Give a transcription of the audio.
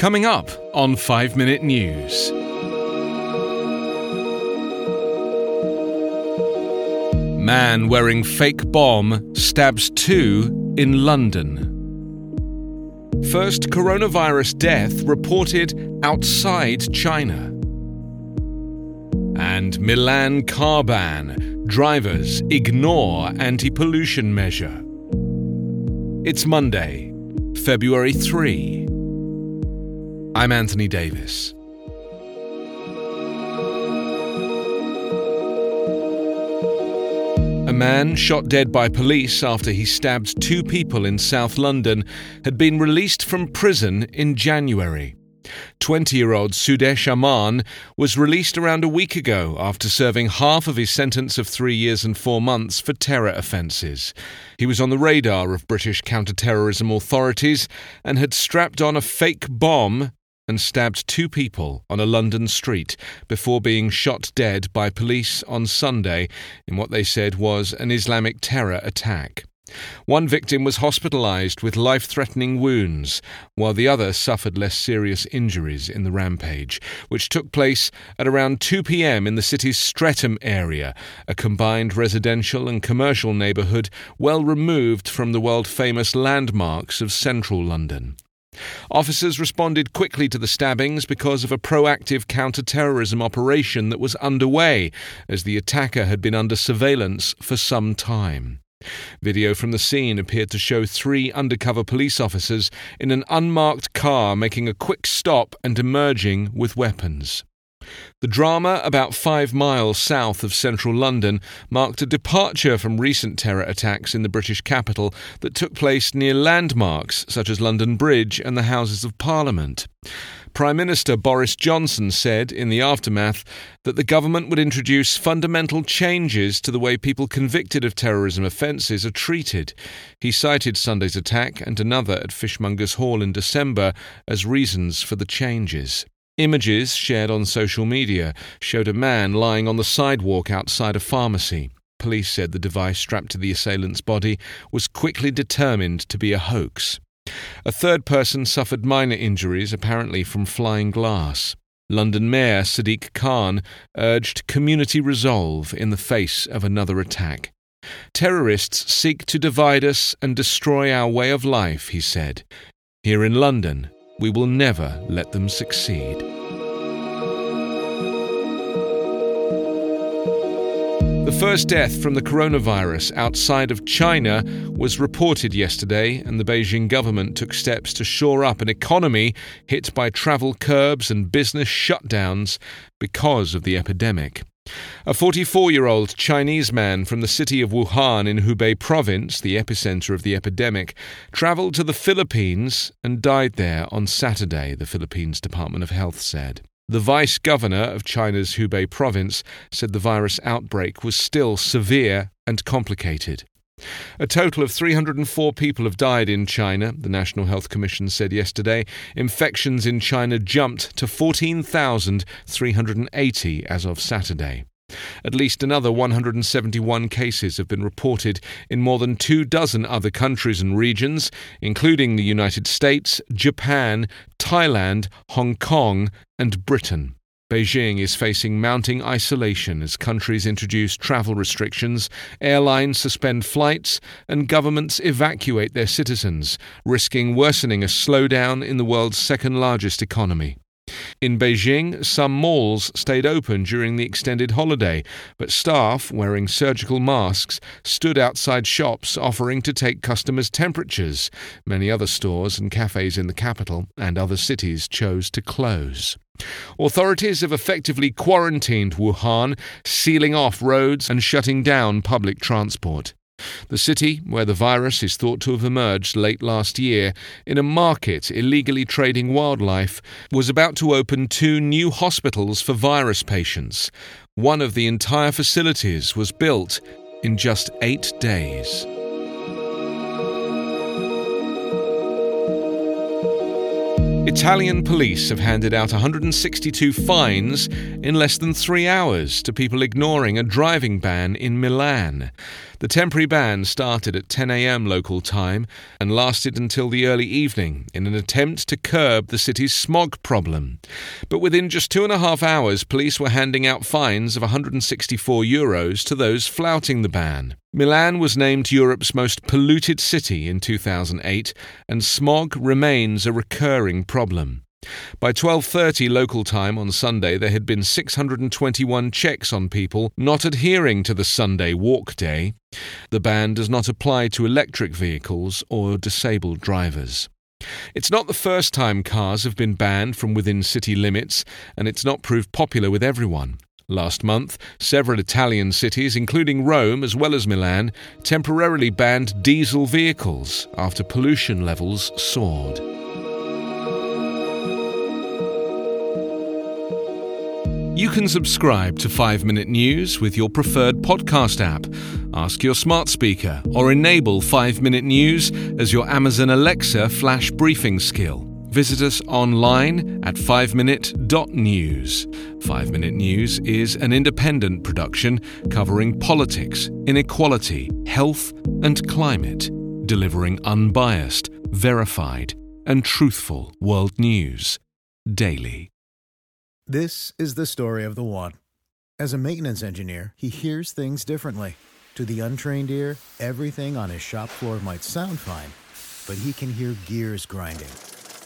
Coming up on 5 Minute News. Man wearing fake bomb stabs two in London. First coronavirus death reported outside China. And Milan car ban. Drivers ignore anti pollution measure. It's Monday, February 3. I'm Anthony Davis. A man shot dead by police after he stabbed two people in South London had been released from prison in January. 20 year old Sudesh Amman was released around a week ago after serving half of his sentence of three years and four months for terror offences. He was on the radar of British counter-terrorism authorities and had strapped on a fake bomb and stabbed two people on a London street before being shot dead by police on Sunday in what they said was an Islamic terror attack. One victim was hospitalized with life threatening wounds, while the other suffered less serious injuries in the rampage, which took place at around 2 pm in the city's Streatham area, a combined residential and commercial neighbourhood well removed from the world famous landmarks of central London. Officers responded quickly to the stabbings because of a proactive counter terrorism operation that was underway, as the attacker had been under surveillance for some time. Video from the scene appeared to show three undercover police officers in an unmarked car making a quick stop and emerging with weapons. The drama, about five miles south of central London, marked a departure from recent terror attacks in the British capital that took place near landmarks such as London Bridge and the Houses of Parliament. Prime Minister Boris Johnson said in the aftermath that the government would introduce fundamental changes to the way people convicted of terrorism offences are treated. He cited Sunday's attack and another at Fishmongers Hall in December as reasons for the changes. Images shared on social media showed a man lying on the sidewalk outside a pharmacy. Police said the device strapped to the assailant's body was quickly determined to be a hoax. A third person suffered minor injuries, apparently from flying glass. London Mayor Sadiq Khan urged community resolve in the face of another attack. Terrorists seek to divide us and destroy our way of life, he said. Here in London, we will never let them succeed. The first death from the coronavirus outside of China was reported yesterday, and the Beijing government took steps to shore up an economy hit by travel curbs and business shutdowns because of the epidemic. A 44 year old Chinese man from the city of Wuhan in Hubei province, the epicenter of the epidemic, traveled to the Philippines and died there on Saturday, the Philippines Department of Health said. The vice governor of China's Hubei province said the virus outbreak was still severe and complicated. A total of 304 people have died in China, the National Health Commission said yesterday. Infections in China jumped to 14,380 as of Saturday. At least another 171 cases have been reported in more than two dozen other countries and regions, including the United States, Japan, Thailand, Hong Kong, and Britain. Beijing is facing mounting isolation as countries introduce travel restrictions, airlines suspend flights, and governments evacuate their citizens, risking worsening a slowdown in the world's second largest economy. In Beijing, some malls stayed open during the extended holiday, but staff wearing surgical masks stood outside shops offering to take customers' temperatures. Many other stores and cafes in the capital and other cities chose to close. Authorities have effectively quarantined Wuhan, sealing off roads and shutting down public transport. The city, where the virus is thought to have emerged late last year in a market illegally trading wildlife, was about to open two new hospitals for virus patients. One of the entire facilities was built in just eight days. Italian police have handed out 162 fines in less than three hours to people ignoring a driving ban in Milan. The temporary ban started at 10 a.m. local time and lasted until the early evening in an attempt to curb the city's smog problem. But within just two and a half hours, police were handing out fines of 164 euros to those flouting the ban. Milan was named Europe's most polluted city in 2008, and smog remains a recurring problem. By 12:30 local time on Sunday there had been 621 checks on people not adhering to the Sunday walk day. The ban does not apply to electric vehicles or disabled drivers. It's not the first time cars have been banned from within city limits, and it's not proved popular with everyone. Last month, several Italian cities, including Rome as well as Milan, temporarily banned diesel vehicles after pollution levels soared. You can subscribe to 5 Minute News with your preferred podcast app. Ask your smart speaker or enable 5 Minute News as your Amazon Alexa flash briefing skill. Visit us online at 5minute.news. 5 Minute News is an independent production covering politics, inequality, health, and climate, delivering unbiased, verified, and truthful world news daily. This is the story of the one. As a maintenance engineer, he hears things differently. To the untrained ear, everything on his shop floor might sound fine, but he can hear gears grinding